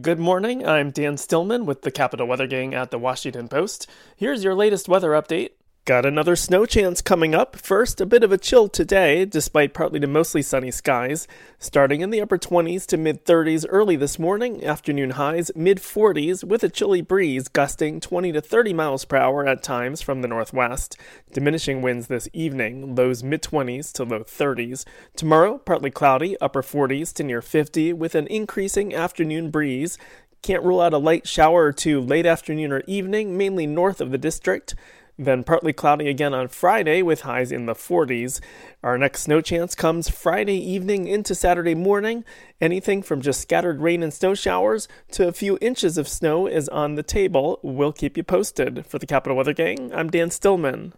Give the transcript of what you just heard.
Good morning. I'm Dan Stillman with the Capital Weather Gang at the Washington Post. Here's your latest weather update. Got another snow chance coming up. First, a bit of a chill today, despite partly to mostly sunny skies. Starting in the upper 20s to mid 30s early this morning, afternoon highs mid 40s with a chilly breeze gusting 20 to 30 miles per hour at times from the northwest. Diminishing winds this evening, lows mid 20s to low 30s. Tomorrow, partly cloudy, upper 40s to near 50 with an increasing afternoon breeze. Can't rule out a light shower or two late afternoon or evening, mainly north of the district. Then partly cloudy again on Friday with highs in the 40s. Our next snow chance comes Friday evening into Saturday morning. Anything from just scattered rain and snow showers to a few inches of snow is on the table. We'll keep you posted. For the Capital Weather Gang, I'm Dan Stillman.